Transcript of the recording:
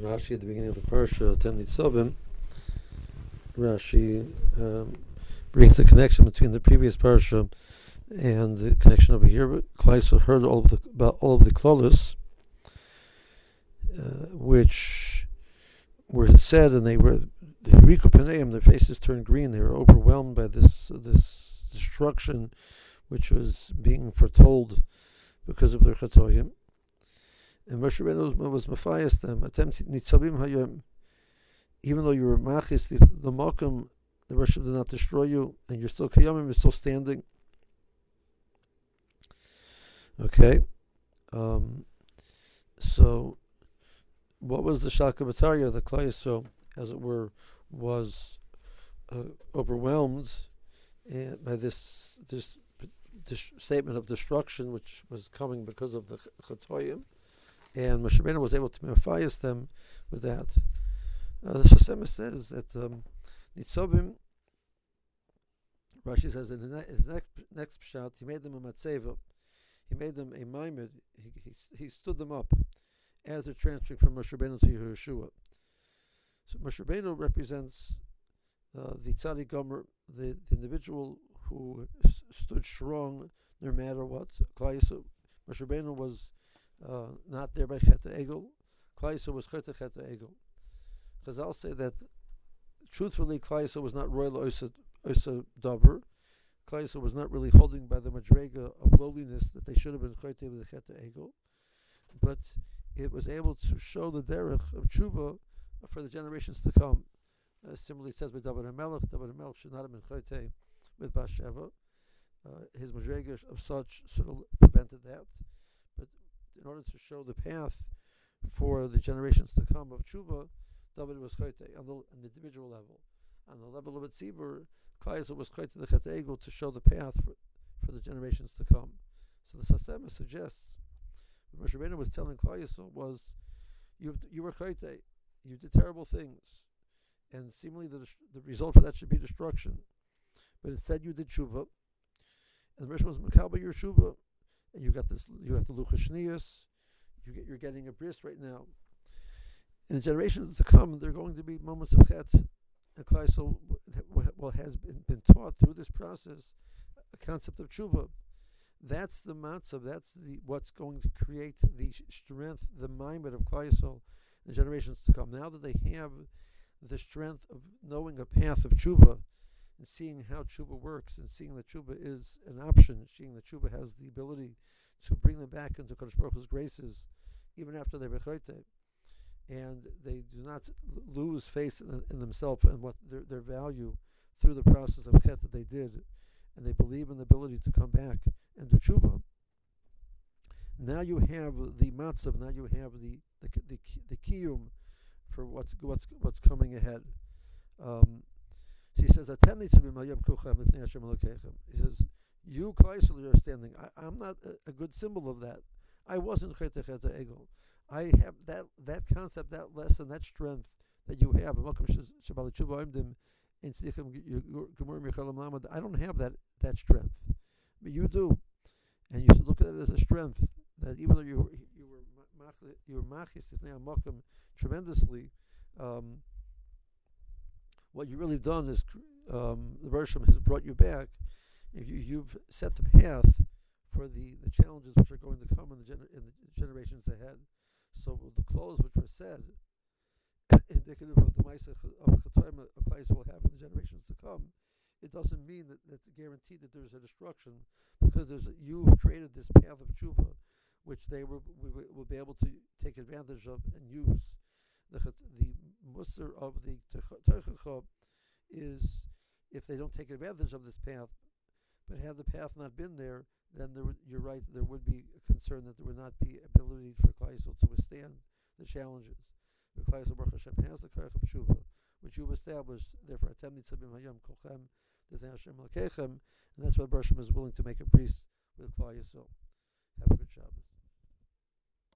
Rashi at the beginning of the parsha, Tem Nitzavim, Rashi um, brings the connection between the previous parsha and the connection over here. Klal Yisrael heard all of the, about all of the klolis, uh, which were said, and they were the their faces turned green. They were overwhelmed by this this destruction, which was being foretold because of their chatoyim. And Moshe Rabbeinu was, was mefayes them. Atem nitzavim hayom. Even though you were machis, the, the Makom, the did not destroy you, and you're still kiyamim, you're still standing. Okay. Um, so, what was the Shaka Bataria, the Klal Yisrael as it were, was uh, overwhelmed uh, by this, this this statement of destruction, which was coming because of the Chatoyim, and Moshe Rabbeinu was able to mefayes them with that. Uh, the Sfas Emes says that um, Nitzobim, Rashi says in his next, next pshat, he made them a matzeva, he made them a maimed, he, he, he stood them up as they're transferring from Moshe Rabbeinu to Yehoshua. So Moshe Rabbeinu represents uh, the tzaddik gamur, the, the individual who s- stood strong no matter what. Moshe Rabbeinu was uh, not there by Chet Egel. Klal Yisrael was Chet Chet Egel. Chazal say that truthfully Klal Yisrael was not royal Osa, Osa. Klal Yisrael was not really holding by the Madrega of lowliness that they should have been Chet with Chet Egel. But it was able to show the derech of tshuva for the generations to come. Uh, similarly, it says by David HaMelech, David HaMelech should not have been Chayte with Bathsheba. Uh, his Madrega of such sort of prevented that. In order to show the path for the generations to come of tshuva, David was Chayte on the, on the individual level. On the level of a tzibur, Klal Yisrael was Chayte the Chet to show the path for, for the generations to come. So the Sfas Emes suggests what Moshe Rabbeinu was telling Klal Yisrael was, you you were Chayte, you did terrible things, and seemingly the, the result of that should be destruction. But instead you did tshuva, and the Rosh was Makaba your tshuva, you got this, you got the Luchos Shniyos, you get, you're getting a bris right now. In the generations to come, there are going to be moments of chet, and Klal Yisrael well has been, been taught through this process a concept of tshuva. That's the matzah. That's the what's going to create the strength, the mindset of Klal Yisrael the generations to come. Now that they have the strength of knowing a path of tshuva and seeing how tshuva works and seeing that tshuva is an option, seeing that tshuva has the ability to bring them back into Kadosh Baruch Hu's graces even after they're bechote. And they do not lose faith in, in themselves and what their, their value through the process of chet that they did. And they believe in the ability to come back and do tshuva. Now you have the matzav. Now you have the the the, the kiyum for what's what's what's coming ahead. Um, he says, "He says, "You, Klal Yisrael, you're standing. I, am not a, a, good symbol of that. I wasn't cheta cheta egel. I have that that concept, that lesson, that strength that you have. I don't have that that strength, but you do, and you should look at it as a strength that even though you you were you were machis makom tremendously, um, what you really done is um, the Bershom has brought you back. You, you've set the path for the, the challenges which are going to come in the, gener- in the generations ahead. So the clothes which were said, indicative of the Maisa of Chatoim of Klal Yisrael have in the generations to come, it doesn't mean that that's guaranteed that there's a destruction because there's a, you created this path of tshuva which they will, will be able to take advantage of and use. The, the musr of the Tochacha is if they don't take advantage of this path, but had the path not been there, then there you're right, there would be a concern that there would not be ability for Klal Yisrael to withstand the challenges. The Klal Yisrael Baruch Hashem has the Koyach of Tshuva, which you've established, therefore, Atem Nitzabim Hayom Kolchem, Hashem and that's why Baruch is willing to make a priest with Klal Yisrael. Have a good Shabbos.